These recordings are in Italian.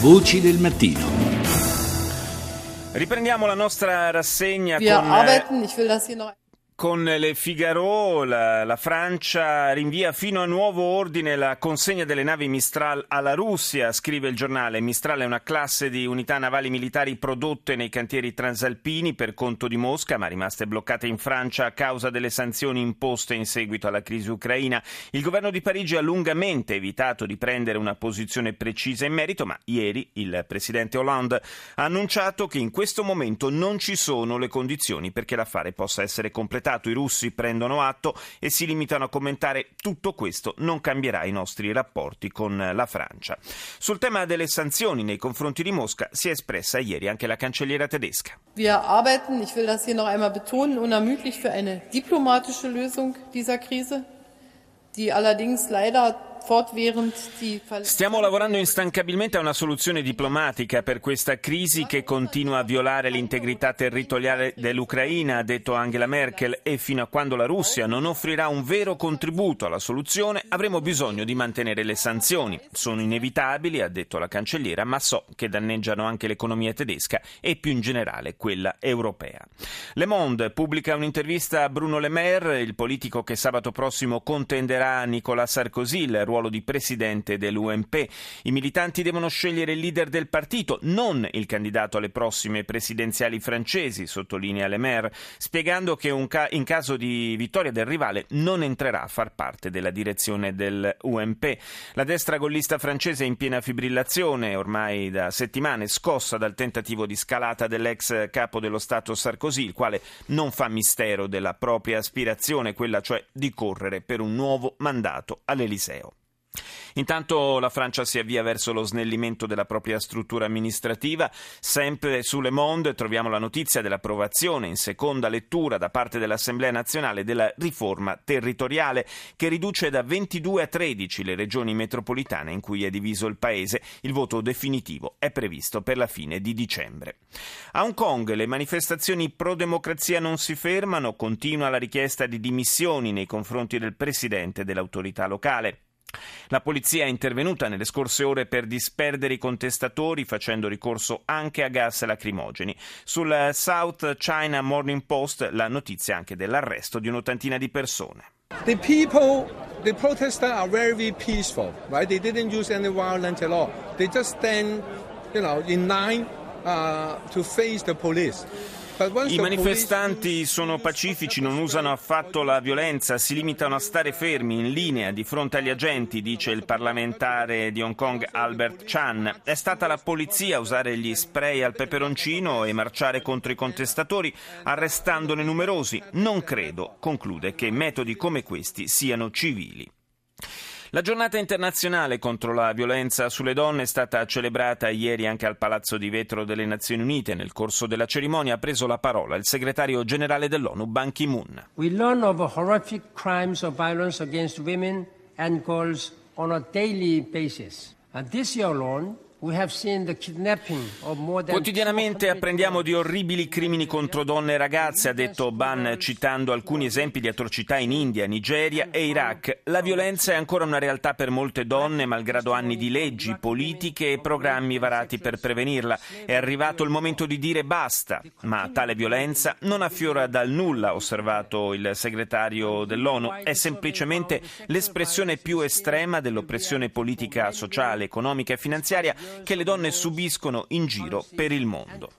Voci del mattino. Riprendiamo la nostra rassegna Wir con, arbeiten, ich will das hier noch con le Figaro. La, la Francia rinvia fino a nuovo ordine la consegna delle navi Mistral alla Russia, scrive il giornale. Mistral è una classe di unità navali militari prodotte nei cantieri transalpini per conto di Mosca, ma rimaste bloccate in Francia a causa delle sanzioni imposte in seguito alla crisi ucraina. Il governo di Parigi ha lungamente evitato di prendere una posizione precisa in merito, ma ieri il presidente Hollande ha annunciato che in questo momento non ci sono le condizioni perché l'affare possa essere completato. I russi prendono atto e si limitano a commentare tutto questo non cambierà i nostri rapporti con la Francia. Sul tema delle sanzioni nei confronti di Mosca si è espressa ieri anche la cancelliera tedesca. Wir arbeiten, ich will das hier noch einmal betonen, unermüdlich für eine diplomatische Lösung dieser Krise, die allerdings leider Stiamo lavorando instancabilmente a una soluzione diplomatica per questa crisi che continua a violare l'integrità territoriale dell'Ucraina, ha detto Angela Merkel, e fino a quando la Russia non offrirà un vero contributo alla soluzione avremo bisogno di mantenere le sanzioni. Sono inevitabili, ha detto la cancelliera, ma so che danneggiano anche l'economia tedesca e più in generale quella europea. Le Monde pubblica un'intervista a Bruno Le Maire, il politico che sabato prossimo contenderà Nicolas Sarkozy ruolo di presidente dell'UMP. I militanti devono scegliere il leader del partito, non il candidato alle prossime presidenziali francesi, sottolinea Le Maire, spiegando che ca- in caso di vittoria del rivale non entrerà a far parte della direzione dell'UMP. La destra gollista francese è in piena fibrillazione, ormai da settimane, scossa dal tentativo di scalata dell'ex capo dello Stato Sarkozy, il quale non fa mistero della propria aspirazione, quella cioè di correre per un nuovo mandato all'Eliseo. Intanto la Francia si avvia verso lo snellimento della propria struttura amministrativa. Sempre su Le Monde troviamo la notizia dell'approvazione in seconda lettura da parte dell'Assemblea nazionale della riforma territoriale che riduce da 22 a 13 le regioni metropolitane in cui è diviso il paese. Il voto definitivo è previsto per la fine di dicembre. A Hong Kong le manifestazioni pro-democrazia non si fermano, continua la richiesta di dimissioni nei confronti del presidente dell'autorità locale. La polizia è intervenuta nelle scorse ore per disperdere i contestatori facendo ricorso anche a gas lacrimogeni. Sul South China Morning Post la notizia anche dell'arresto di un'ottantina di persone. The people, the protesters are very peaceful, right? They didn't use any violence at all. They just stand, you know, in line uh, to face the police. I manifestanti sono pacifici, non usano affatto la violenza, si limitano a stare fermi in linea di fronte agli agenti, dice il parlamentare di Hong Kong Albert Chan. È stata la polizia a usare gli spray al peperoncino e marciare contro i contestatori, arrestandone numerosi. Non credo, conclude, che metodi come questi siano civili. La giornata internazionale contro la violenza sulle donne è stata celebrata ieri anche al Palazzo di Vetro delle Nazioni Unite. Nel corso della cerimonia ha preso la parola il segretario generale dell'ONU Ban Ki-moon. We learn of horrific crimes of violence against women and girls on a daily basis. And this year alone, Quotidianamente apprendiamo di orribili crimini contro donne e ragazze, ha detto Ban citando alcuni esempi di atrocità in India, Nigeria e Iraq. La violenza è ancora una realtà per molte donne, malgrado anni di leggi, politiche e programmi varati per prevenirla. È arrivato il momento di dire basta, ma tale violenza non affiora dal nulla, ha osservato il segretario dell'ONU, è semplicemente l'espressione più estrema dell'oppressione politica, sociale, economica e finanziaria che le donne subiscono in giro per il mondo.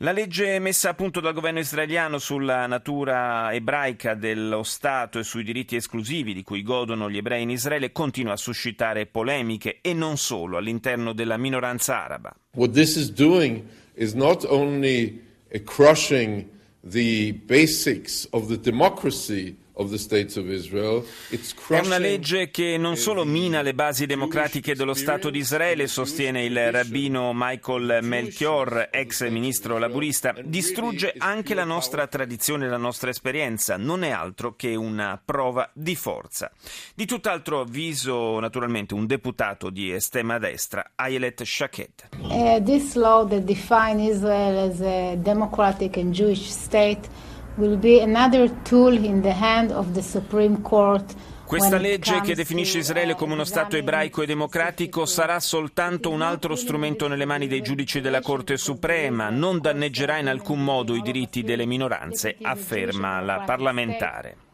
La legge messa a punto dal governo israeliano sulla natura ebraica dello Stato e sui diritti esclusivi di cui godono gli ebrei in Israele continua a suscitare polemiche e non solo all'interno della minoranza araba. What this is doing is not only crushing the basics of the democracy è una legge che non solo mina le basi democratiche dello Stato di Israele, sostiene il rabbino Michael Melchior, ex ministro laburista, distrugge anche la nostra tradizione e la nostra esperienza. Non è altro che una prova di forza. Di tutt'altro avviso, naturalmente, un deputato di estrema destra, Ayelet Shaked. Uh, this law that defines Israel as a democratic and Jewish state will be another tool in the hand of the Supreme Court Questa legge che definisce Israele come uno Stato ebraico e democratico sarà soltanto un altro strumento nelle mani dei giudici della Corte Suprema, non danneggerà in alcun modo i diritti delle minoranze, afferma la parlamentare.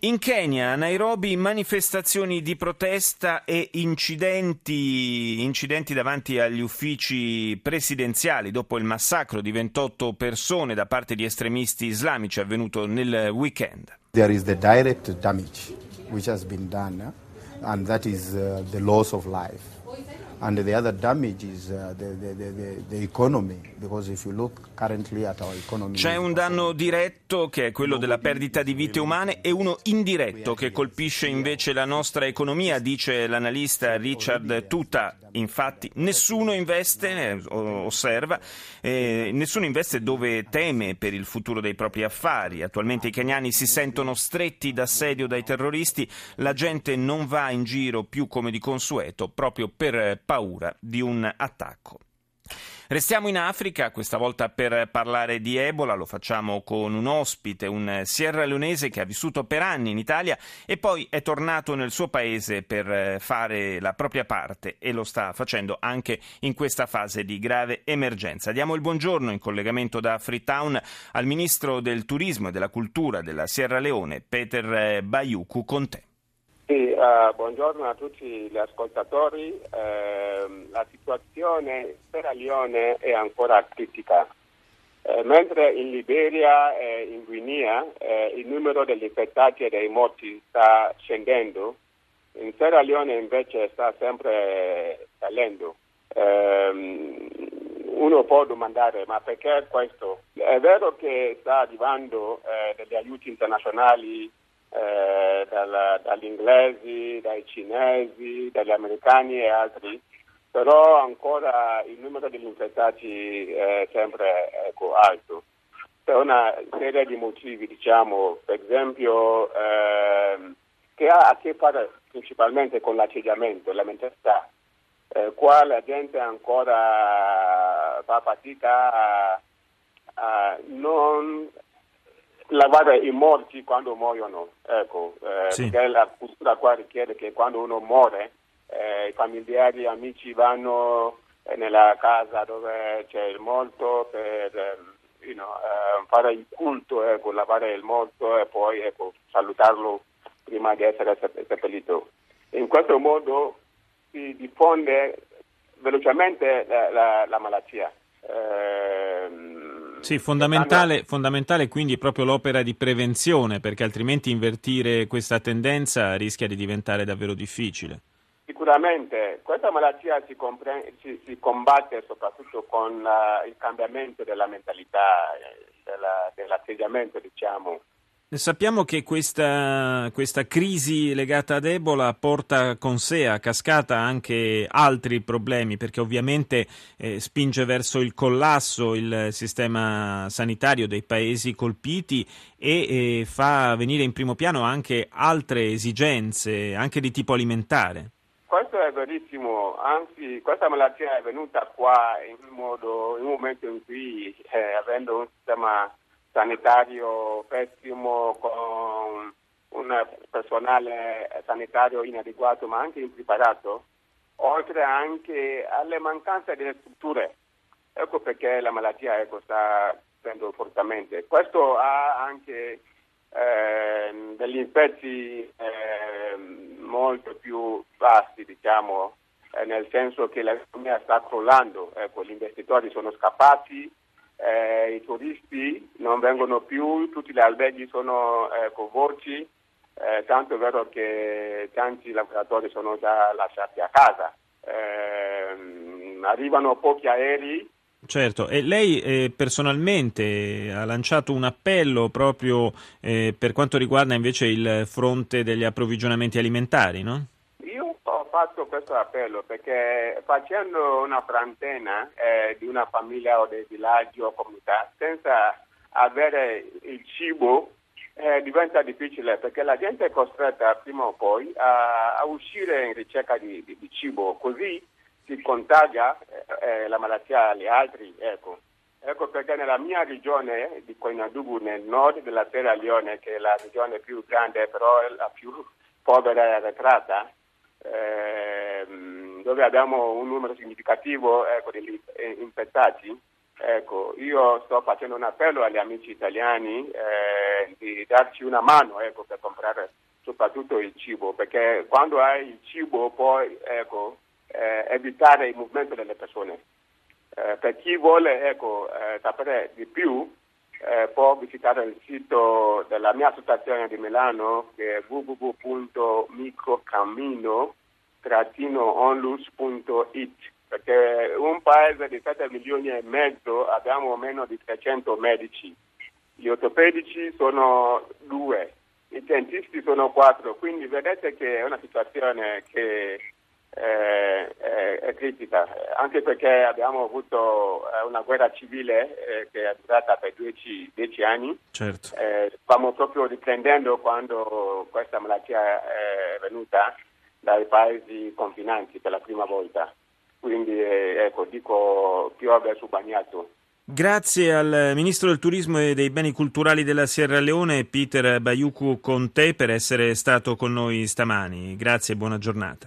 In Kenya, a Nairobi, manifestazioni di protesta e incidenti, incidenti davanti agli uffici presidenziali dopo il massacro di 28 persone da parte di estremisti islamici avvenuto nel weekend. There is the direct damage which has been done, and that is uh, the loss of life. And the other damage is uh, the, the, the, the, economy, because if you look C'è un danno diretto che è quello della perdita di vite umane e uno indiretto che colpisce invece la nostra economia, dice l'analista Richard Tuta. Infatti nessuno investe, osserva, eh, nessuno investe dove teme per il futuro dei propri affari. Attualmente i kenyani si sentono stretti d'assedio dai terroristi, la gente non va in giro più come di consueto proprio per paura di un attacco. Restiamo in Africa, questa volta per parlare di Ebola, lo facciamo con un ospite, un sierraleonese che ha vissuto per anni in Italia e poi è tornato nel suo paese per fare la propria parte e lo sta facendo anche in questa fase di grave emergenza. Diamo il buongiorno in collegamento da Freetown al ministro del Turismo e della Cultura della Sierra Leone, Peter Bayuku Conte. Sì, uh, buongiorno a tutti gli ascoltatori. Uh, la situazione Sierra Leone è ancora critica. Uh, mentre in Liberia e in Guinea eh, il numero degli infettati e dei morti sta scendendo, in Sierra Leone invece sta sempre salendo. Ehm, uno può domandare ma perché questo? È vero che sta arrivando eh, degli aiuti internazionali eh, dalla, dagli inglesi, dai cinesi, dagli americani e altri, però ancora il numero degli infettati è sempre ecco, alto. Per una serie di motivi, diciamo, per esempio, eh, che ha a che fare principalmente con l'atteggiamento, la mentalità. Eh, qua la gente ancora fa fatica a, a non lavare i morti quando muoiono, ecco, eh, sì. perché la cultura qua richiede che quando uno muore eh, i familiari, gli amici vanno eh, nella casa dove c'è il morto per eh, you know, eh, fare il culto, ecco, lavare il morto e poi ecco, salutarlo prima di essere seppellito. In questo modo si diffonde velocemente la, la, la malattia. Eh, sì, fondamentale, fondamentale quindi proprio l'opera di prevenzione, perché altrimenti invertire questa tendenza rischia di diventare davvero difficile. Sicuramente, questa malattia si, compre- si, si combatte soprattutto con uh, il cambiamento della mentalità, eh, della, dell'atteggiamento, diciamo. Sappiamo che questa, questa, crisi legata ad Ebola porta con sé a cascata anche altri problemi, perché ovviamente eh, spinge verso il collasso il sistema sanitario dei paesi colpiti e eh, fa venire in primo piano anche altre esigenze, anche di tipo alimentare. Questo è verissimo, anzi questa malattia è venuta qua in modo, in un momento in cui, eh, avendo un sistema sanitario pessimo con un personale sanitario inadeguato ma anche impreparato, oltre anche alle mancanze delle strutture. Ecco perché la malattia ecco, sta crescendo fortemente. Questo ha anche eh, degli effetti eh, molto più vasti, diciamo, eh, nel senso che l'economia sta crollando, ecco, gli investitori sono scappati, eh, i turisti non vengono più, tutti gli alberghi sono eh, coinvolti, eh, tanto è vero che tanti lavoratori sono già lasciati a casa. Eh, arrivano pochi aerei. Certo, e lei eh, personalmente ha lanciato un appello proprio eh, per quanto riguarda invece il fronte degli approvvigionamenti alimentari, no? Fatto questo appello perché facendo una quarantena eh, di una famiglia o del villaggio o comunità senza avere il cibo eh, diventa difficile perché la gente è costretta prima o poi a, a uscire in ricerca di, di, di, cibo, così si contagia eh, eh la malattia agli altri. Ecco. ecco perché nella mia regione di Koinadugu, nel nord della Sierra Leone, che è la regione più grande, però la più povera e arretrata, ehm, dove abbiamo un numero significativo ecco, di infettati, ecco, io sto facendo un appello agli amici italiani eh, di darci una mano ecco, per comprare soprattutto il cibo, perché quando hai il cibo puoi ecco, eh, evitare il movimento delle persone. Eh, per chi vuole ecco, eh, sapere di più eh, può visitare il sito della mia associazione di Milano che è www.microcammino-onlus.it perché un paese di 7 milioni e mezzo abbiamo meno di 300 medici, gli ortopedici sono due, i dentisti sono quattro, quindi vedete che è una situazione che eh, è, è, critica, anche perché abbiamo avuto eh, una guerra civile eh, che è durata per dieci, dieci anni. Certo. Eh, stiamo proprio riprendendo quando questa malattia è venuta dai paesi confinanti per la prima volta. Quindi eh, ecco, dico piove su bagnato. Grazie al Ministro del Turismo e dei Beni Culturali della Sierra Leone, Peter Bayuku Conte, per essere stato con noi stamani. Grazie e buona giornata.